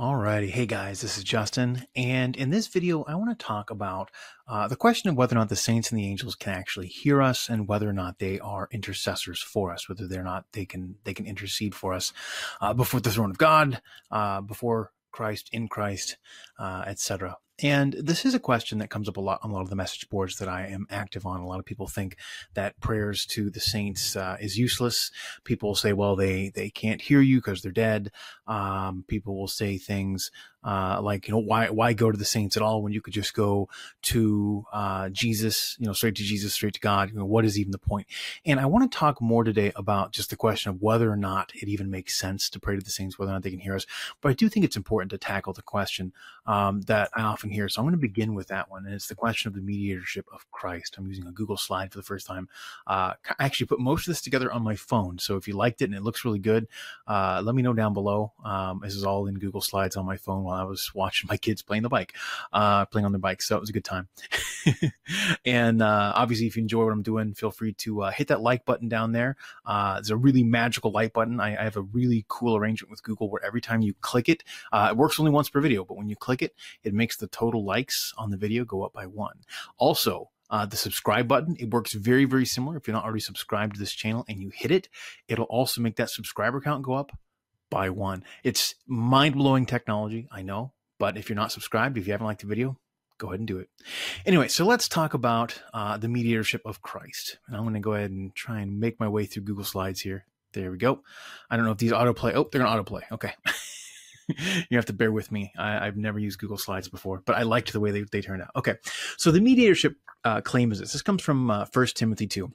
Alrighty, hey guys, this is Justin, and in this video, I want to talk about uh, the question of whether or not the saints and the angels can actually hear us, and whether or not they are intercessors for us, whether they're not they can they can intercede for us uh, before the throne of God, uh, before Christ, in Christ, uh, etc. And this is a question that comes up a lot on a lot of the message boards that I am active on. A lot of people think that prayers to the saints uh, is useless. People will say, well, they, they can't hear you because they're dead. Um, people will say things uh, like, you know, why, why go to the saints at all when you could just go to, uh, Jesus, you know, straight to Jesus, straight to God? You know, what is even the point? And I want to talk more today about just the question of whether or not it even makes sense to pray to the saints, whether or not they can hear us. But I do think it's important to tackle the question, um, that I often hear. So I'm going to begin with that one. And it's the question of the mediatorship of Christ. I'm using a Google slide for the first time. Uh, I actually put most of this together on my phone. So if you liked it and it looks really good, uh, let me know down below. Um, this is all in Google slides on my phone while I was watching my kids playing the bike, uh, playing on their bike. So it was a good time. and, uh, obviously if you enjoy what I'm doing, feel free to, uh, hit that like button down there. Uh, it's a really magical like button. I, I, have a really cool arrangement with Google where every time you click it, it works only once per video, but when you click it, it makes the total likes on the video go up by one. Also, uh, the subscribe button, it works very, very similar. If you're not already subscribed to this channel and you hit it, it'll also make that subscriber count go up by one. It's mind blowing technology, I know, but if you're not subscribed, if you haven't liked the video, go ahead and do it. Anyway, so let's talk about uh, the mediatorship of Christ. And I'm going to go ahead and try and make my way through Google Slides here. There we go. I don't know if these autoplay. Oh, they're going to autoplay. Okay. you have to bear with me. I, have never used Google Slides before, but I liked the way they, they turned out. Okay. So the mediatorship uh, claim is this. This comes from uh, 1 Timothy 2.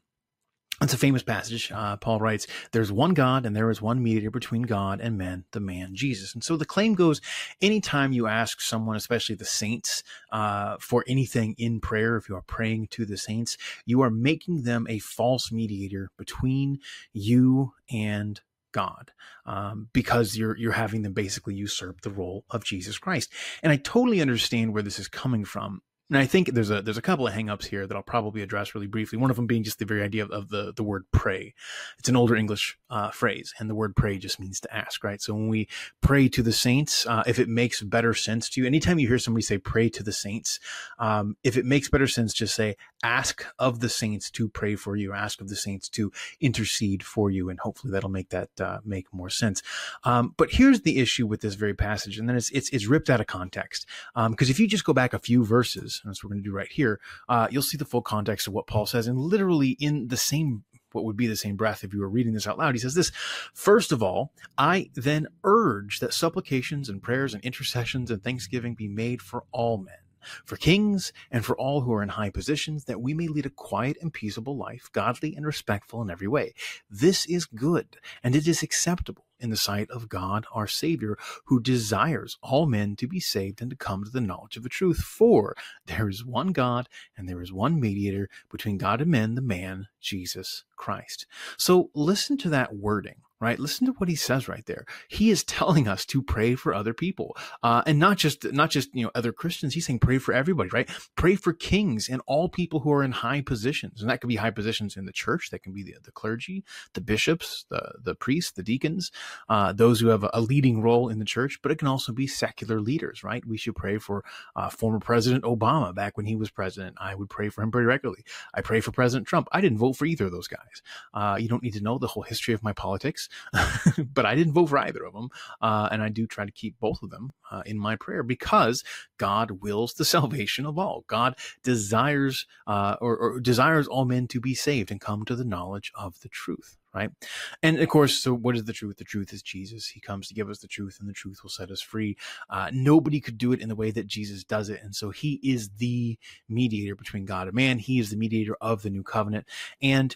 It's a famous passage. Uh, Paul writes, There's one God and there is one mediator between God and men, the man Jesus. And so the claim goes anytime you ask someone, especially the saints, uh, for anything in prayer, if you are praying to the saints, you are making them a false mediator between you and God, um, because you're you're having them basically usurp the role of Jesus Christ. And I totally understand where this is coming from. And I think there's a there's a couple of hangups here that I'll probably address really briefly. One of them being just the very idea of, of the the word pray. It's an older English uh, phrase, and the word pray just means to ask, right? So when we pray to the saints, uh, if it makes better sense to you, anytime you hear somebody say pray to the saints, um, if it makes better sense, just say ask of the saints to pray for you, ask of the saints to intercede for you, and hopefully that'll make that uh, make more sense. Um, but here's the issue with this very passage, and then it's it's, it's ripped out of context because um, if you just go back a few verses and that's what we're going to do right here, uh, you'll see the full context of what Paul says. And literally in the same, what would be the same breath if you were reading this out loud, he says this First of all, I then urge that supplications and prayers and intercessions and thanksgiving be made for all men for kings and for all who are in high positions, that we may lead a quiet and peaceable life, godly and respectful in every way. This is good, and it is acceptable in the sight of God our Savior, who desires all men to be saved and to come to the knowledge of the truth. For there is one God and there is one mediator between God and men, the man, Jesus Christ. So listen to that wording right? Listen to what he says right there. He is telling us to pray for other people, uh, and not just not just you know other Christians. He's saying pray for everybody, right? Pray for kings and all people who are in high positions, and that can be high positions in the church. That can be the, the clergy, the bishops, the the priests, the deacons, uh, those who have a leading role in the church. But it can also be secular leaders, right? We should pray for uh, former President Obama back when he was president. I would pray for him pretty regularly. I pray for President Trump. I didn't vote for either of those guys. Uh, you don't need to know the whole history of my politics. but I didn't vote for either of them. Uh, and I do try to keep both of them uh, in my prayer because God wills the salvation of all. God desires uh, or, or desires all men to be saved and come to the knowledge of the truth right? And of course, so what is the truth? The truth is Jesus. He comes to give us the truth, and the truth will set us free. Uh, nobody could do it in the way that Jesus does it. And so he is the mediator between God and man. He is the mediator of the new covenant. And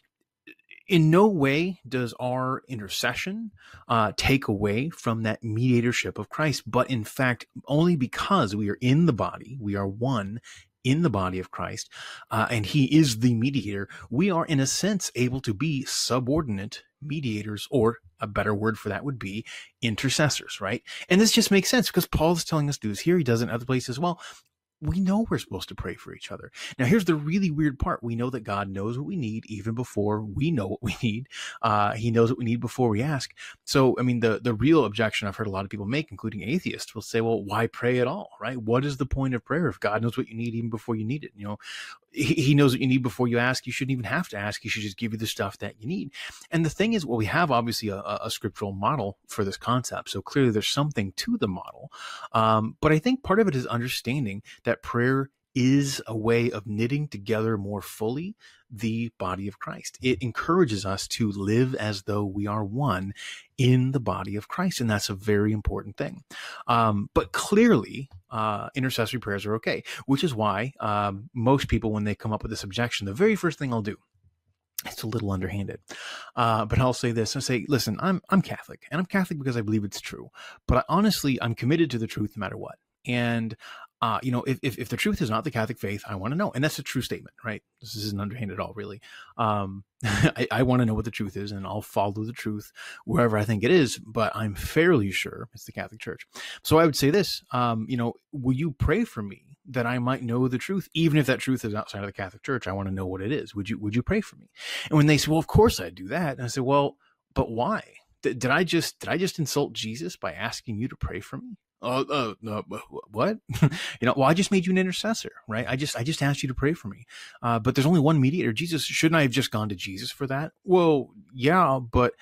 in no way does our intercession uh, take away from that mediatorship of Christ, but in fact, only because we are in the body, we are one in the body of Christ, uh, and He is the mediator, we are in a sense able to be subordinate mediators, or a better word for that would be intercessors, right? And this just makes sense because Paul is telling us to do this here. He does it in other places as well we know we're supposed to pray for each other. Now, here's the really weird part. We know that God knows what we need even before we know what we need. Uh, he knows what we need before we ask. So, I mean, the, the real objection I've heard a lot of people make, including atheists, will say, well, why pray at all, right? What is the point of prayer if God knows what you need even before you need it? You know, he, he knows what you need before you ask. You shouldn't even have to ask. He should just give you the stuff that you need. And the thing is, well, we have obviously a, a scriptural model for this concept. So clearly there's something to the model. Um, but I think part of it is understanding that prayer is a way of knitting together more fully the body of Christ. It encourages us to live as though we are one in the body of Christ. And that's a very important thing. Um, but clearly, uh, intercessory prayers are okay, which is why um, most people, when they come up with this objection, the very first thing I'll do it's a little underhanded. Uh, but I'll say this. I say, listen, I'm, I'm Catholic and I'm Catholic because I believe it's true, but I, honestly, I'm committed to the truth no matter what. And uh, you know, if, if, if, the truth is not the Catholic faith, I want to know. And that's a true statement, right? This isn't underhanded at all, really. Um, I, I want to know what the truth is and I'll follow the truth wherever I think it is, but I'm fairly sure it's the Catholic Church. So I would say this, um, you know, will you pray for me that I might know the truth? Even if that truth is outside of the Catholic Church, I want to know what it is. Would you, would you pray for me? And when they say, well, of course I'd do that. And I say, well, but why? did I just, did I just insult Jesus by asking you to pray for me? Uh, uh, what? you know, well, I just made you an intercessor, right? I just, I just asked you to pray for me. Uh, but there's only one mediator, Jesus. Shouldn't I have just gone to Jesus for that? Well, yeah, but,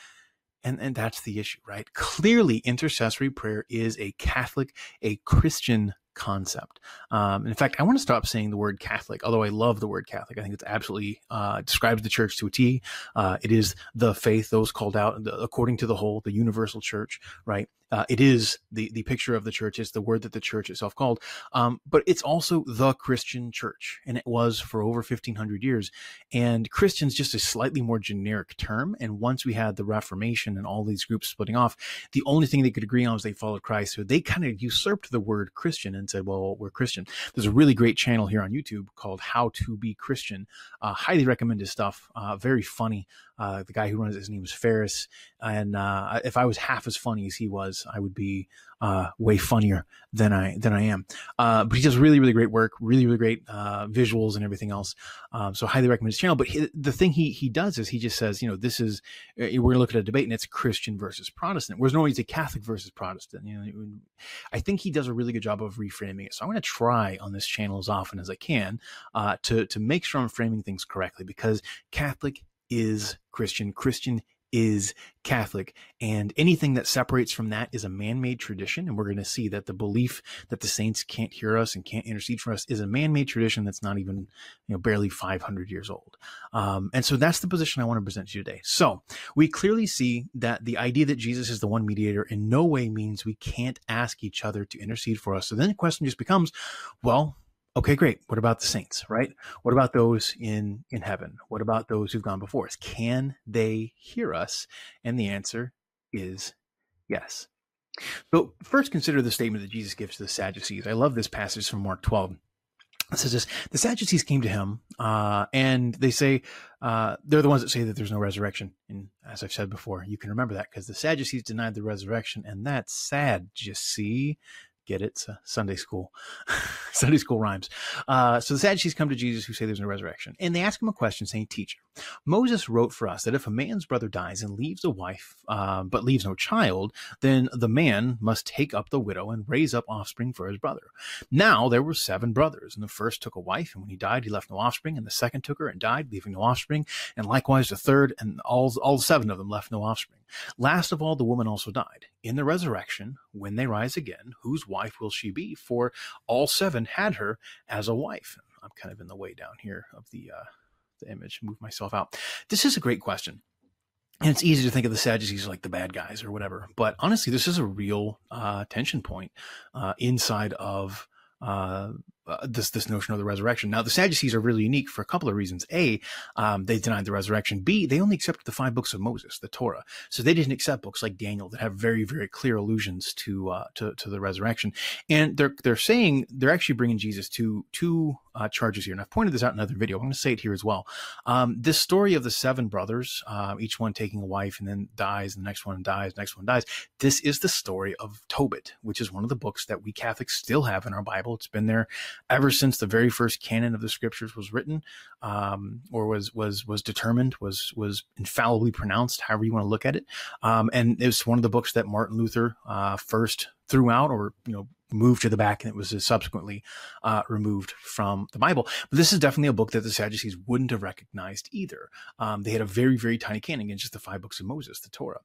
and, and that's the issue, right? Clearly, intercessory prayer is a Catholic, a Christian concept. Um, in fact, I want to stop saying the word Catholic, although I love the word Catholic. I think it's absolutely uh, describes the church to a T. Uh, it is the faith, those called out the, according to the whole, the universal church, right? Uh, it is the the picture of the church. It's the word that the church itself called. Um, but it's also the Christian church, and it was for over fifteen hundred years. And Christian's just a slightly more generic term. And once we had the Reformation and all these groups splitting off, the only thing they could agree on was they followed Christ. So they kind of usurped the word Christian and said, "Well, we're Christian." There's a really great channel here on YouTube called "How to Be Christian." Uh, highly recommend his stuff. Uh, very funny. Uh, the guy who runs it, his name is Ferris. And uh, if I was half as funny as he was, I would be uh, way funnier than I than I am. Uh, but he does really really great work, really really great uh, visuals and everything else. Um, so highly recommend his channel. But he, the thing he he does is he just says, you know, this is uh, we're going to look at a debate and it's Christian versus Protestant. Whereas normally it's a Catholic versus Protestant. You know, I think he does a really good job of reframing it. So I'm going to try on this channel as often as I can uh, to to make sure I'm framing things correctly because Catholic is Christian. Christian is Catholic. And anything that separates from that is a man made tradition. And we're going to see that the belief that the saints can't hear us and can't intercede for us is a man made tradition that's not even, you know, barely 500 years old. Um, and so that's the position I want to present to you today. So we clearly see that the idea that Jesus is the one mediator in no way means we can't ask each other to intercede for us. So then the question just becomes, well, Okay, great. What about the saints, right? What about those in in heaven? What about those who've gone before us? Can they hear us? And the answer is yes. So first consider the statement that Jesus gives to the Sadducees. I love this passage from Mark 12. It says this, the Sadducees came to him, uh, and they say, uh, they're the ones that say that there's no resurrection. And as I've said before, you can remember that because the Sadducees denied the resurrection, and that's sad, just see. Get it? Sunday school. Sunday school rhymes. Uh, so the Sadducees come to Jesus who say there's no resurrection. And they ask him a question saying, Teacher, Moses wrote for us that if a man's brother dies and leaves a wife, uh, but leaves no child, then the man must take up the widow and raise up offspring for his brother. Now there were seven brothers, and the first took a wife, and when he died, he left no offspring, and the second took her and died, leaving no offspring, and likewise the third, and all, all seven of them left no offspring. Last of all, the woman also died. In the resurrection, when they rise again, whose wife will she be? For all seven had her as a wife. I'm kind of in the way down here of the uh, the image. Move myself out. This is a great question. And it's easy to think of the Sadducees like the bad guys or whatever. But honestly, this is a real uh, tension point uh, inside of uh, uh, this this notion of the resurrection. Now, the Sadducees are really unique for a couple of reasons. A, um, they denied the resurrection. B, they only accepted the five books of Moses, the Torah. So they didn't accept books like Daniel that have very very clear allusions to uh, to to the resurrection. And they're they're saying they're actually bringing Jesus to two uh, charges here. And I've pointed this out in another video. I'm going to say it here as well. Um, this story of the seven brothers, uh, each one taking a wife and then dies, and the next one dies, next one dies. This is the story of Tobit, which is one of the books that we Catholics still have in our Bible. It's been there ever since the very first canon of the scriptures was written, um, or was was was determined, was was infallibly pronounced, however you want to look at it. Um, and it was one of the books that Martin Luther uh, first threw out, or you know, moved to the back and it was subsequently uh, removed from the Bible. But this is definitely a book that the Sadducees wouldn't have recognized either. Um, they had a very, very tiny canon against just the five books of Moses, the Torah.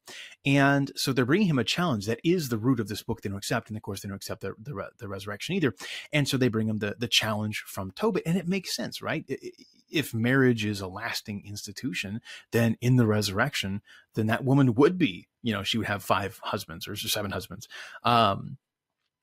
And so they're bringing him a challenge that is the root of this book they don't accept. And of course, they don't accept the, the, the resurrection either. And so they bring him the, the challenge from Tobit. And it makes sense, right? If marriage is a lasting institution, then in the resurrection, then that woman would be, you know, she would have five husbands or seven husbands. Um,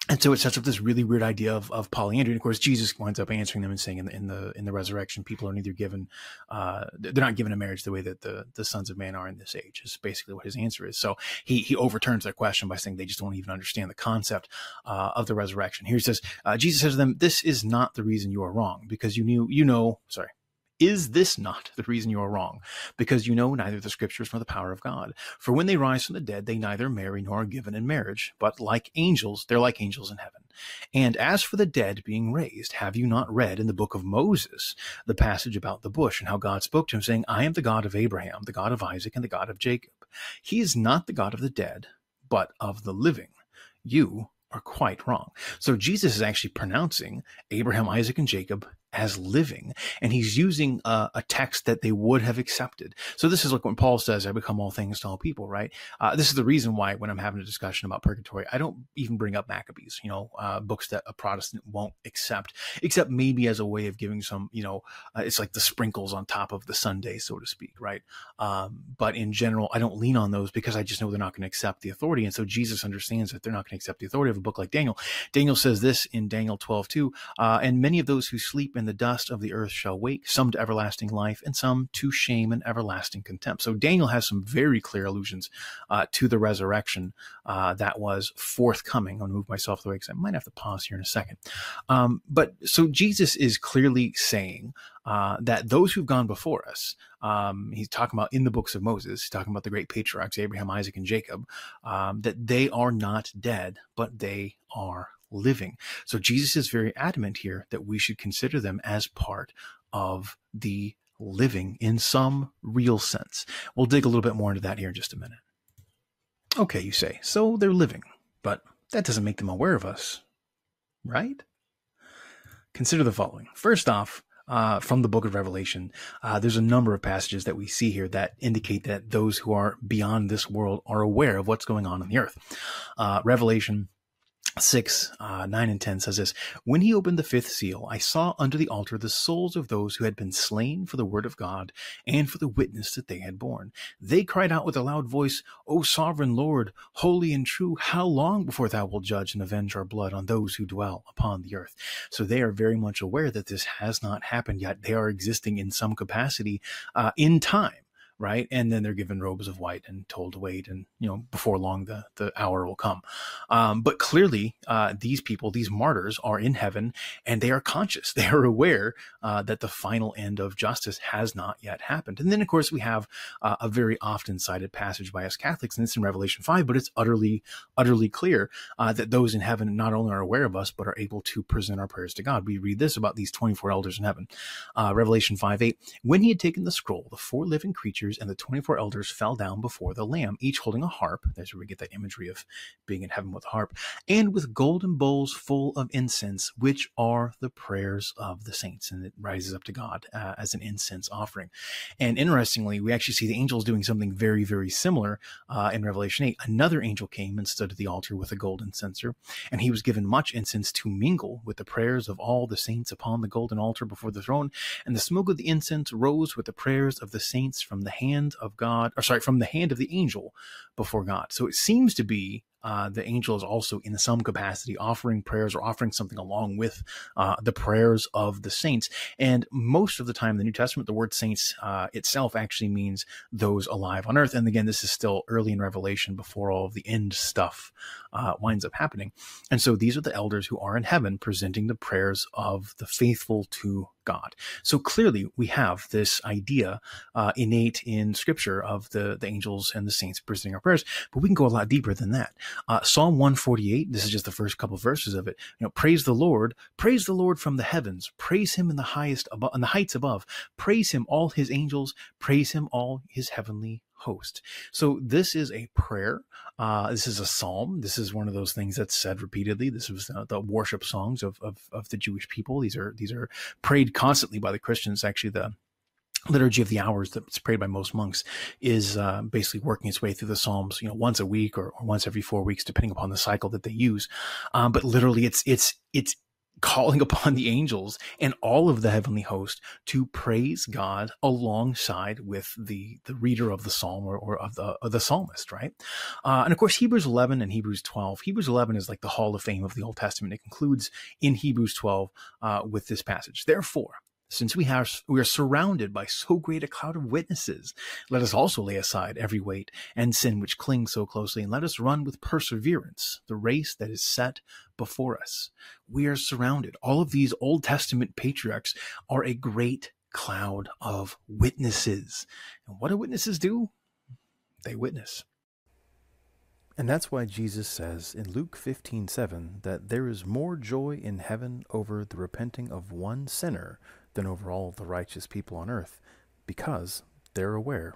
and so it sets up this really weird idea of, of polyandry. And of course, Jesus winds up answering them and saying in the in the, in the resurrection, people are neither given, uh, they're not given a marriage the way that the, the sons of man are in this age. Is basically what his answer is. So he he overturns their question by saying they just don't even understand the concept uh, of the resurrection. Here he says, uh, Jesus says to them, "This is not the reason you are wrong, because you knew you know, sorry, is this not the reason you are wrong? Because you know neither the scriptures nor the power of God. For when they rise from the dead, they neither marry nor are given in marriage, but like angels, they're like angels in heaven. And as for the dead being raised, have you not read in the book of Moses the passage about the bush and how God spoke to him, saying, I am the God of Abraham, the God of Isaac, and the God of Jacob? He is not the God of the dead, but of the living. You are quite wrong. So Jesus is actually pronouncing Abraham, Isaac, and Jacob as living. And he's using a, a, text that they would have accepted. So this is like when Paul says, I become all things to all people, right? Uh, this is the reason why when I'm having a discussion about purgatory, I don't even bring up Maccabees, you know, uh, books that a Protestant won't accept, except maybe as a way of giving some, you know, uh, it's like the sprinkles on top of the sundae, so to speak, right? Um, but in general, I don't lean on those because I just know they're not going to accept the authority. And so Jesus understands that they're not going to accept the authority of a book like Daniel. Daniel says this in Daniel 12, 2, uh, and many of those who sleep and the dust of the earth shall wake, some to everlasting life, and some to shame and everlasting contempt. So Daniel has some very clear allusions uh, to the resurrection uh, that was forthcoming. I'll move myself away because I might have to pause here in a second. Um, but so Jesus is clearly saying uh, that those who've gone before us, um, he's talking about in the books of Moses, he's talking about the great patriarchs, Abraham, Isaac, and Jacob, um, that they are not dead, but they are living. So Jesus is very adamant here that we should consider them as part of the living in some real sense. We'll dig a little bit more into that here in just a minute. Okay, you say, so they're living, but that doesn't make them aware of us, right? Consider the following. First off, uh, from the book of Revelation, uh, there's a number of passages that we see here that indicate that those who are beyond this world are aware of what's going on on the earth. Uh, Revelation 6, uh, 9 and 10 says this When he opened the fifth seal, I saw under the altar the souls of those who had been slain for the word of God and for the witness that they had borne. They cried out with a loud voice, O sovereign Lord, holy and true, how long before thou wilt judge and avenge our blood on those who dwell upon the earth? So they are very much aware that this has not happened yet. They are existing in some capacity uh, in time right? And then they're given robes of white and told to wait, and you know, before long the the hour will come. Um, but clearly, uh, these people, these martyrs, are in heaven, and they are conscious. They are aware uh, that the final end of justice has not yet happened. And then, of course, we have uh, a very often cited passage by us Catholics, and it's in Revelation five, but it's utterly, utterly clear uh, that those in heaven not only are aware of us, but are able to present our prayers to God. We read this about these twenty four elders in heaven, uh, Revelation five eight. When he had taken the scroll, the four living creatures and the 24 elders fell down before the Lamb, each holding a harp. There's where we get that imagery of being in heaven with a harp, and with golden bowls full of incense, which are the prayers of the saints. And it rises up to God uh, as an incense offering. And interestingly, we actually see the angels doing something very, very similar uh, in Revelation 8. Another angel came and stood at the altar with a golden censer, and he was given much incense to mingle with the prayers of all the saints upon the golden altar before the throne. And the smoke of the incense rose with the prayers of the saints from the hand of God, or sorry, from the hand of the angel before God. So it seems to be uh, the angel is also in some capacity offering prayers or offering something along with uh, the prayers of the saints. And most of the time in the New Testament, the word saints uh, itself actually means those alive on earth. And again, this is still early in Revelation before all of the end stuff uh, winds up happening. And so these are the elders who are in heaven presenting the prayers of the faithful to God. So clearly, we have this idea uh, innate in Scripture of the, the angels and the saints presenting our prayers, but we can go a lot deeper than that. Uh, Psalm 148, this is just the first couple of verses of it. You know, praise the Lord, praise the Lord from the heavens, praise him in the highest above, in the heights above, praise him all his angels, praise him all his heavenly host. So this is a prayer. Uh, this is a psalm. This is one of those things that's said repeatedly. This was uh, the worship songs of, of, of the Jewish people. These are these are prayed constantly by the Christians. Actually, the liturgy of the hours that's prayed by most monks is uh, basically working its way through the psalms you know once a week or, or, once every four weeks depending upon the cycle that they use um, but literally it's it's it's calling upon the angels and all of the heavenly host to praise God alongside with the the reader of the psalm or, or of the the psalmist, right? Uh, and of course, Hebrews 11 and Hebrews 12. Hebrews 11 is like the Hall of Fame of the Old Testament. It concludes in Hebrews 12 uh, with this passage. Therefore, since we have we are surrounded by so great a cloud of witnesses, let us also lay aside every weight and sin which clings so closely, and let us run with perseverance the race that is set before us. We are surrounded. All of these Old Testament patriarchs are a great cloud of witnesses. And what do witnesses do? They witness. And that's why Jesus says in Luke 15:7 that there is more joy in heaven over the repenting of one sinner than over all the righteous people on earth, because they're aware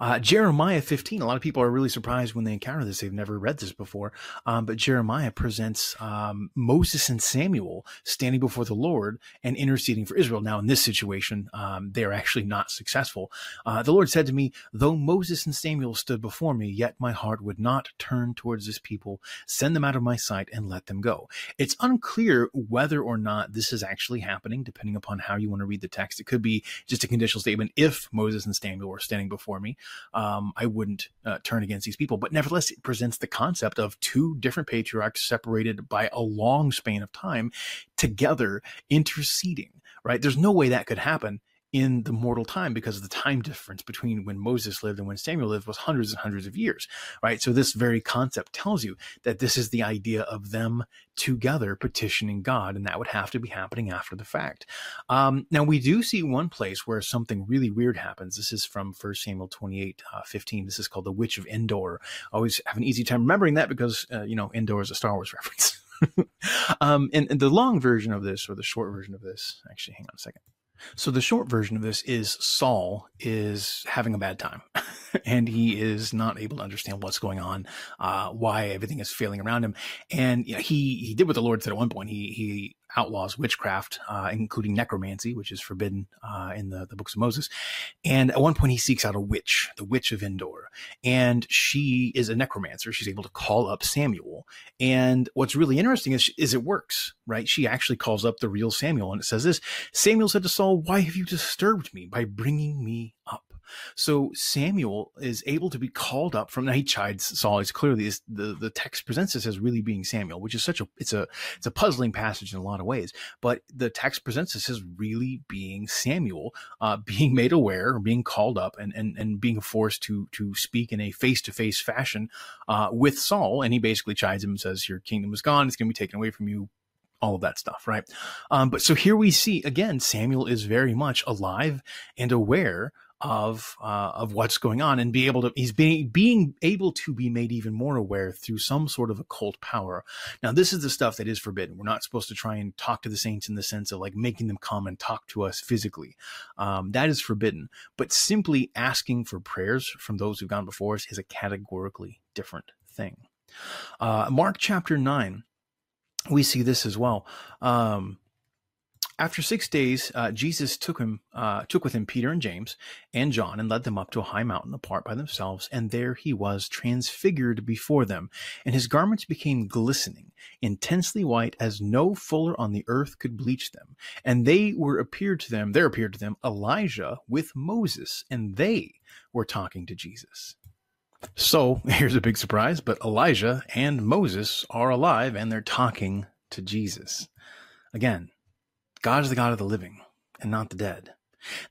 uh, Jeremiah 15, a lot of people are really surprised when they encounter this. They've never read this before. Um, but Jeremiah presents um, Moses and Samuel standing before the Lord and interceding for Israel. Now, in this situation, um, they are actually not successful. Uh, the Lord said to me, Though Moses and Samuel stood before me, yet my heart would not turn towards this people. Send them out of my sight and let them go. It's unclear whether or not this is actually happening, depending upon how you want to read the text. It could be just a conditional statement if Moses and Samuel were standing before for me, um, I wouldn't uh, turn against these people. But nevertheless, it presents the concept of two different patriarchs separated by a long span of time together interceding, right? There's no way that could happen in the mortal time because the time difference between when Moses lived and when Samuel lived was hundreds and hundreds of years, right? So this very concept tells you that this is the idea of them together petitioning God, and that would have to be happening after the fact. Um, now we do see one place where something really weird happens. This is from 1 Samuel 28, uh, 15. This is called the Witch of Endor. I always have an easy time remembering that because, uh, you know, Endor is a Star Wars reference. um, and, and the long version of this, or the short version of this, actually, hang on a second. So the short version of this is Saul is having a bad time and he is not able to understand what's going on, uh, why everything is failing around him. And you know, he, he did what the Lord said at one point. He, he outlaws witchcraft, uh, including necromancy, which is forbidden uh, in the, the books of Moses. And at one point, he seeks out a witch, the witch of Endor, and she is a necromancer. She's able to call up Samuel. And what's really interesting is, is it works, right? She actually calls up the real Samuel, and it says this: Samuel said to Saul, "Why have you disturbed me by bringing me up?" So Samuel is able to be called up from night chides Saul. It's clearly the the text presents this as really being Samuel, which is such a it's a it's a puzzling passage in a lot of ways. But the text presents this as really being Samuel, uh, being made aware, being called up, and and and being forced to to speak in a face to face fashion uh, with Saul. And he basically chides him and says, "Your kingdom is gone. It's going to be taken away from you all of that stuff, right? Um, but so here we see again, Samuel is very much alive and aware of uh, of what's going on and be able to he's being being able to be made even more aware through some sort of occult power. Now this is the stuff that is forbidden. We're not supposed to try and talk to the saints in the sense of like making them come and talk to us physically. Um, that is forbidden. But simply asking for prayers from those who've gone before us is a categorically different thing. Uh, Mark chapter nine, we see this as well. Um, after six days, uh, Jesus took him, uh, took with him Peter and James and John, and led them up to a high mountain apart by themselves. And there he was transfigured before them, and his garments became glistening, intensely white, as no fuller on the earth could bleach them. And they were appeared to them. There appeared to them Elijah with Moses, and they were talking to Jesus. So here's a big surprise, but Elijah and Moses are alive, and they're talking to Jesus. Again, God is the God of the living and not the dead.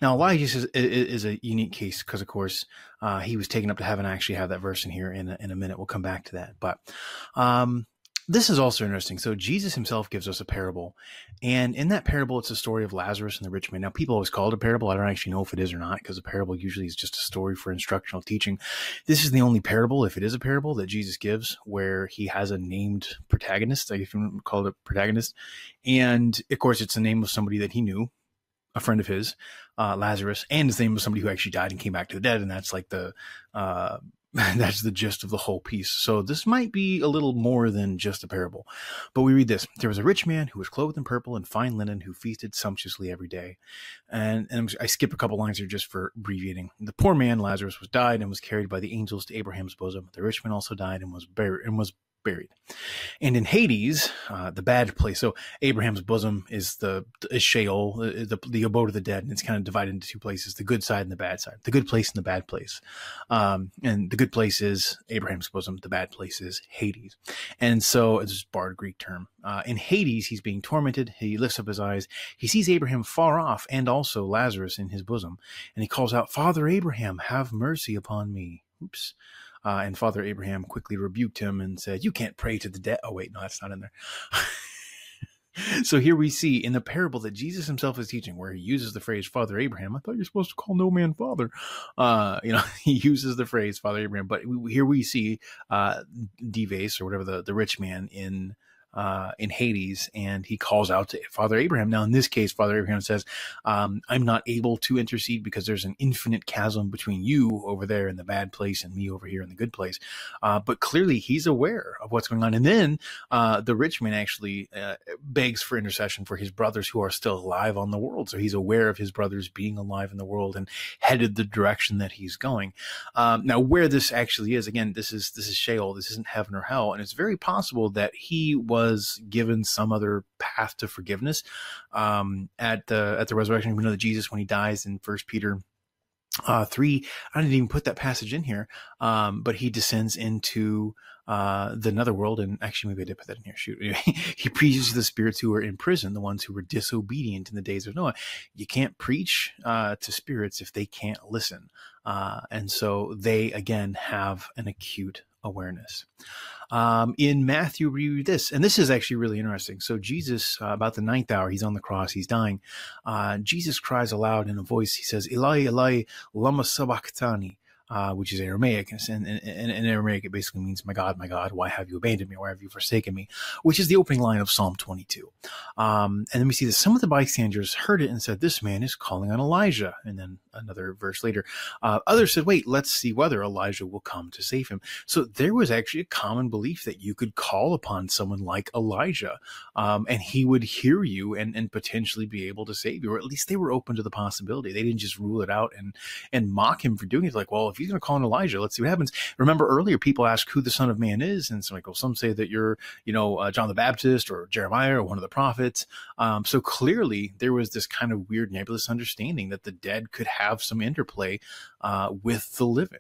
Now, Elijah is, is a unique case because, of course, uh, he was taken up to heaven. I actually have that verse in here in a, in a minute. We'll come back to that. But um, this is also interesting. So Jesus himself gives us a parable, and in that parable, it's a story of Lazarus and the rich man. Now, people always call it a parable. I don't actually know if it is or not, because a parable usually is just a story for instructional teaching. This is the only parable, if it is a parable, that Jesus gives where he has a named protagonist, if you call it a protagonist, and of course, it's the name of somebody that he knew, a friend of his, uh, Lazarus, and his name was somebody who actually died and came back to the dead, and that's like the uh, that's the gist of the whole piece. So this might be a little more than just a parable. But we read this. There was a rich man who was clothed in purple and fine linen who feasted sumptuously every day. And, and I skip a couple lines here just for abbreviating. The poor man, Lazarus, was died and was carried by the angels to Abraham's bosom. The rich man also died and was buried and was buried. And in Hades, uh, the bad place. So Abraham's bosom is the is Sheol, uh, the, the abode of the dead, and it's kind of divided into two places: the good side and the bad side. The good place and the bad place. Um, and the good place is Abraham's bosom. The bad place is Hades. And so it's a barred Greek term. Uh, in Hades, he's being tormented. He lifts up his eyes. He sees Abraham far off, and also Lazarus in his bosom, and he calls out, "Father Abraham, have mercy upon me." Oops. Uh, and Father Abraham quickly rebuked him and said, You can't pray to the dead. Oh, wait, no, that's not in there. so here we see in the parable that Jesus himself is teaching, where he uses the phrase Father Abraham. I thought you're supposed to call no man father. Uh, you know, he uses the phrase Father Abraham, but here we see uh, Dives or whatever the, the rich man in uh, in Hades, and he calls out to Father Abraham. Now, in this case, Father Abraham says, um, "I'm not able to intercede because there's an infinite chasm between you over there in the bad place and me over here in the good place." Uh, but clearly, he's aware of what's going on. And then uh, the rich man actually uh, begs for intercession for his brothers who are still alive on the world. So he's aware of his brothers being alive in the world and headed the direction that he's going. Um, now, where this actually is, again, this is this is Sheol. This isn't heaven or hell, and it's very possible that he was was given some other path to forgiveness um, at the at the resurrection. We know that Jesus, when he dies in First Peter uh, three, I didn't even put that passage in here, um, but he descends into uh, the netherworld, and actually, maybe I did put that in here. Shoot, he preaches to the spirits who are in prison, the ones who were disobedient in the days of Noah. You can't preach uh, to spirits if they can't listen, uh, and so they again have an acute awareness. Um, in Matthew, read this, and this is actually really interesting. So, Jesus, uh, about the ninth hour, he's on the cross, he's dying. Uh, Jesus cries aloud in a voice. He says, Eli, Eli, lama sabachthani uh, which is Aramaic. And in Aramaic, it basically means, My God, my God, why have you abandoned me? Why have you forsaken me? Which is the opening line of Psalm 22. Um, and then we see that some of the bystanders heard it and said, This man is calling on Elijah. And then another verse later, uh, others said, Wait, let's see whether Elijah will come to save him. So there was actually a common belief that you could call upon someone like Elijah um, and he would hear you and, and potentially be able to save you, or at least they were open to the possibility. They didn't just rule it out and, and mock him for doing it. Like, well, if he's going to call on Elijah, let's see what happens. Remember earlier, people ask who the Son of Man is, and some like, well, some say that you're, you know, uh, John the Baptist or Jeremiah or one of the prophets. Um, so clearly, there was this kind of weird nebulous understanding that the dead could have some interplay uh, with the living.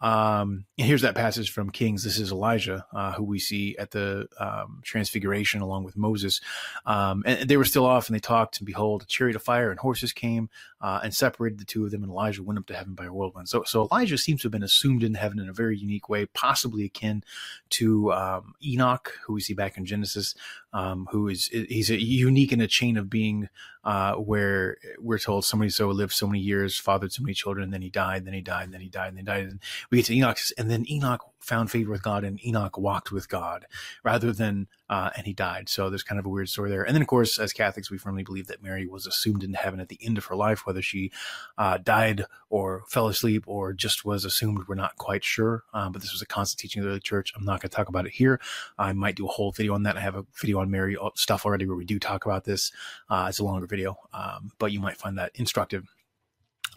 Um, and here's that passage from Kings. This is Elijah, uh, who we see at the um, transfiguration along with Moses. Um, and they were still off and they talked, and behold, a chariot of fire and horses came uh, and separated the two of them, and Elijah went up to heaven by a whirlwind. So, so Elijah seems to have been assumed in heaven in a very unique way, possibly akin to um, Enoch, who we see back in Genesis, um, who is he's a unique in a chain of being uh, where we're told somebody so lived so many years, fathered so many children, and then he died, then he died, and then he died, and then he died. And we get to Enoch, and then Enoch found favor with God, and Enoch walked with God, rather than uh, and he died. So there's kind of a weird story there. And then, of course, as Catholics, we firmly believe that Mary was assumed into heaven at the end of her life, whether she uh, died or fell asleep or just was assumed. We're not quite sure. Um, but this was a constant teaching of the church. I'm not going to talk about it here. I might do a whole video on that. I have a video on Mary uh, stuff already where we do talk about this. Uh, it's a longer video, um, but you might find that instructive.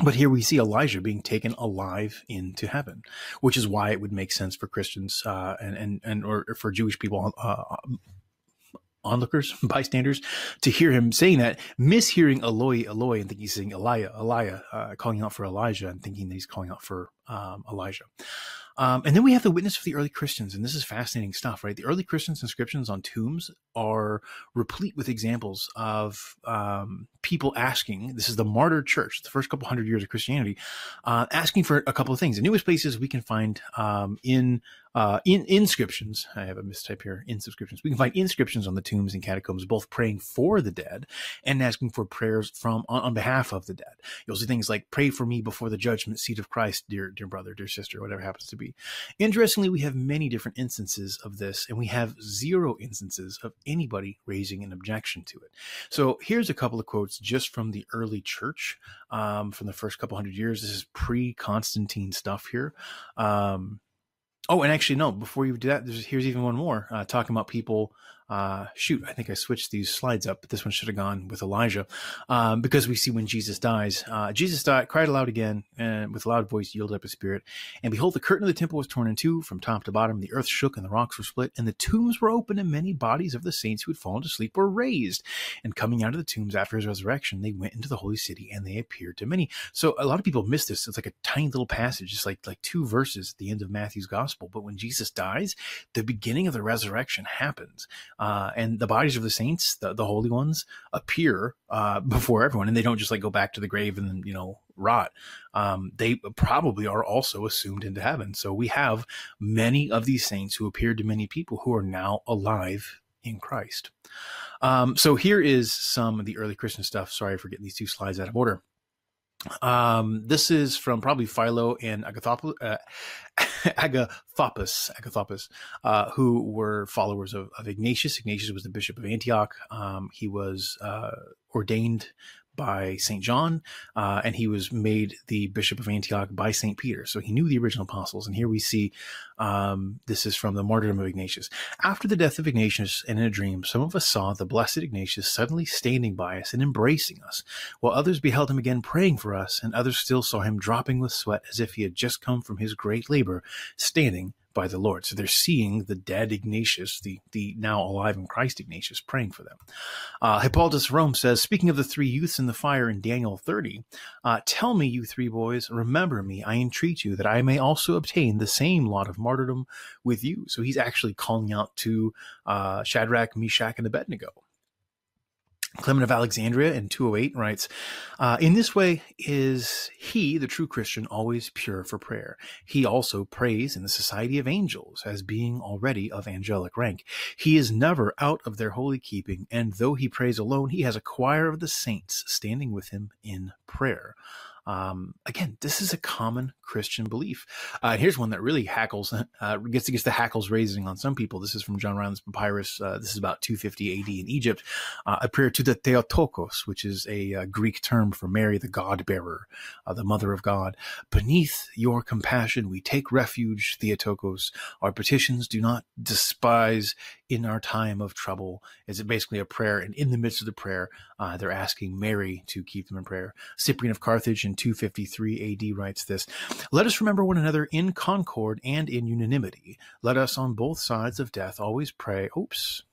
But here we see Elijah being taken alive into heaven, which is why it would make sense for Christians uh, and and and or for Jewish people, uh, onlookers, bystanders, to hear him saying that, mishearing Eloi, Eloi, and thinking he's saying Elijah, Elijah, uh, calling out for Elijah, and thinking that he's calling out for um, Elijah. Um, and then we have the witness of the early Christians, and this is fascinating stuff, right? The early Christians' inscriptions on tombs are replete with examples of um, people asking. This is the martyr church, the first couple hundred years of Christianity, uh, asking for a couple of things. The newest places we can find um, in uh, in inscriptions. I have a mistype here. In inscriptions. We can find inscriptions on the tombs and catacombs, both praying for the dead and asking for prayers from on, on, behalf of the dead. You'll see things like "Pray for me before the judgment seat of Christ, dear dear brother, dear sister, whatever happens to be." Interestingly, we have many different instances of this, and we have zero instances of anybody raising an objection to it. So here's a couple of quotes just from the early church, um, from the first couple hundred years. This is pre-Constantine stuff here. Um, Oh, and actually, no. Before you do that, here's even one more uh, talking about people uh, shoot, I think I switched these slides up, but this one should have gone with Elijah, um, because we see when Jesus dies, uh, Jesus died, cried aloud again, and with a loud voice yielded up his spirit. And behold, the curtain of the temple was torn in two from top to bottom. The earth shook and the rocks were split, and the tombs were opened, and many bodies of the saints who had fallen to sleep were raised. And coming out of the tombs after his resurrection, they went into the holy city, and they appeared to many. So a lot of people miss this. It's like a tiny little passage, just like like two verses at the end of Matthew's gospel. But when Jesus dies, the beginning of the resurrection happens uh, and the bodies of the saints, the, the holy ones, appear uh, before everyone, and they don't just like go back to the grave and you know rot. Um, they probably are also assumed into heaven. So we have many of these saints who appeared to many people who are now alive in Christ. Um, so here is some of the early Christian stuff. Sorry for getting these two slides out of order. Um, this is from probably Philo and Agathopoulos, uh, Agathopus, Agathopus, uh, who were followers of, of, Ignatius. Ignatius was the bishop of Antioch. Um, he was uh, ordained by St. John, uh, and he was made the Bishop of Antioch by St. Peter. So he knew the original apostles. And here we see um, this is from the martyrdom of Ignatius. After the death of Ignatius, and in a dream, some of us saw the blessed Ignatius suddenly standing by us and embracing us, while others beheld him again praying for us, and others still saw him dropping with sweat as if he had just come from his great labor, standing by the Lord. So they're seeing the dead Ignatius, the, the now alive in Christ Ignatius, praying for them. Uh, Hippolytus Rome says, speaking of the three youths in the fire in Daniel 30, uh, tell me, you three boys, remember me, I entreat you, that I may also obtain the same lot of martyrdom with you. So he's actually calling out to uh, Shadrach, Meshach, and Abednego. Clement of Alexandria in 208 writes, uh, In this way is he, the true Christian, always pure for prayer. He also prays in the society of angels as being already of angelic rank. He is never out of their holy keeping, and though he prays alone, he has a choir of the saints standing with him in prayer. Um, again, this is a common Christian belief. Uh, here's one that really hackles, uh, gets gets the hackles raising on some people. This is from John Rylands papyrus. Uh, this is about 250 AD in Egypt. Uh, a prayer to the Theotokos, which is a, uh, Greek term for Mary, the God bearer, uh, the Mother of God. Beneath your compassion, we take refuge, Theotokos. Our petitions do not despise in our time of trouble. Is basically a prayer, and in the midst of the prayer, they're asking Mary to keep them in prayer. Cyprian of Carthage in 253 AD writes this Let us remember one another in concord and in unanimity. Let us on both sides of death always pray. Oops,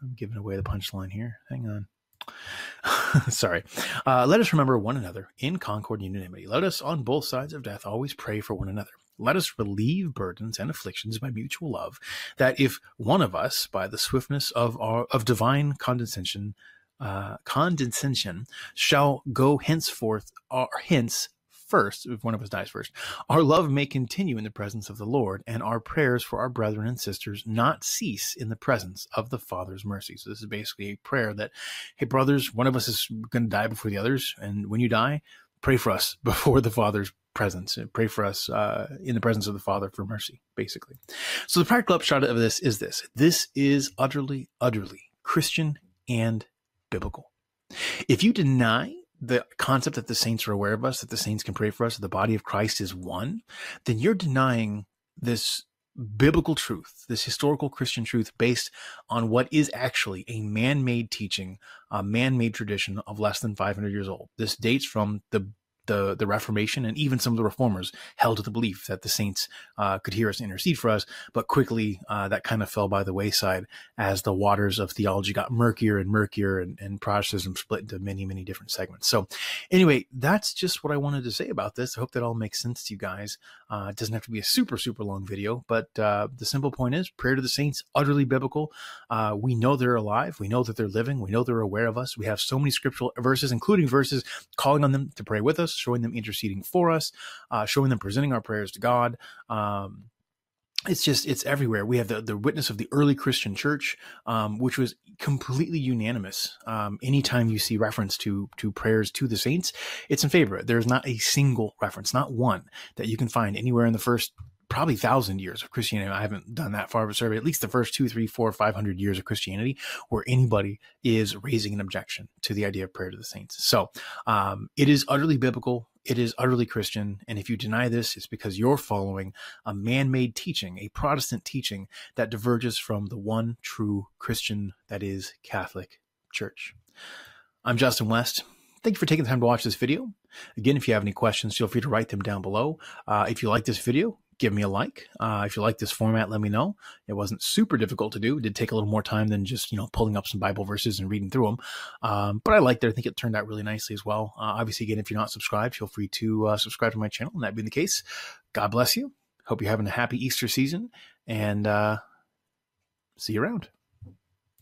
I'm giving away the punchline here. Hang on. Sorry. Uh, let us remember one another in concord and unanimity. Let us on both sides of death always pray for one another. Let us relieve burdens and afflictions by mutual love, that if one of us, by the swiftness of our of divine condescension, uh, condescension shall go henceforth or hence first, if one of us dies first, our love may continue in the presence of the Lord, and our prayers for our brethren and sisters not cease in the presence of the Father's mercy. So, this is basically a prayer that, hey, brothers, one of us is going to die before the others, and when you die, pray for us before the Father's presence. Pray for us uh, in the presence of the Father for mercy, basically. So, the practical upshot of this is this this is utterly, utterly Christian and biblical. If you deny the concept that the saints are aware of us, that the saints can pray for us, that the body of Christ is one, then you're denying this biblical truth, this historical Christian truth based on what is actually a man made teaching, a man made tradition of less than 500 years old. This dates from the the the Reformation and even some of the reformers held to the belief that the saints uh, could hear us intercede for us, but quickly uh, that kind of fell by the wayside as the waters of theology got murkier and murkier, and, and Protestantism split into many many different segments. So, anyway, that's just what I wanted to say about this. I hope that all makes sense to you guys. Uh, it doesn't have to be a super super long video, but uh, the simple point is prayer to the saints utterly biblical. Uh, we know they're alive. We know that they're living. We know they're aware of us. We have so many scriptural verses, including verses calling on them to pray with us showing them interceding for us, uh, showing them presenting our prayers to God. Um, it's just it's everywhere. We have the the witness of the early Christian church, um, which was completely unanimous. Um, anytime you see reference to to prayers to the saints, it's in favor. There's not a single reference, not one that you can find anywhere in the first probably thousand years of Christianity. I haven't done that far of a survey, at least the first two, three, four, five hundred years of Christianity, where anybody is raising an objection to the idea of prayer to the saints. So um, it is utterly biblical. It is utterly Christian. And if you deny this, it's because you're following a man made teaching, a Protestant teaching that diverges from the one true Christian that is Catholic Church. I'm Justin West. Thank you for taking the time to watch this video. Again, if you have any questions, feel free to write them down below. Uh, if you like this video, give me a like. Uh, if you like this format, let me know. It wasn't super difficult to do. It did take a little more time than just, you know, pulling up some Bible verses and reading through them. Um, but I liked it. I think it turned out really nicely as well. Uh, obviously, again, if you're not subscribed, feel free to uh, subscribe to my channel. And that being the case, God bless you. Hope you're having a happy Easter season and uh, see you around.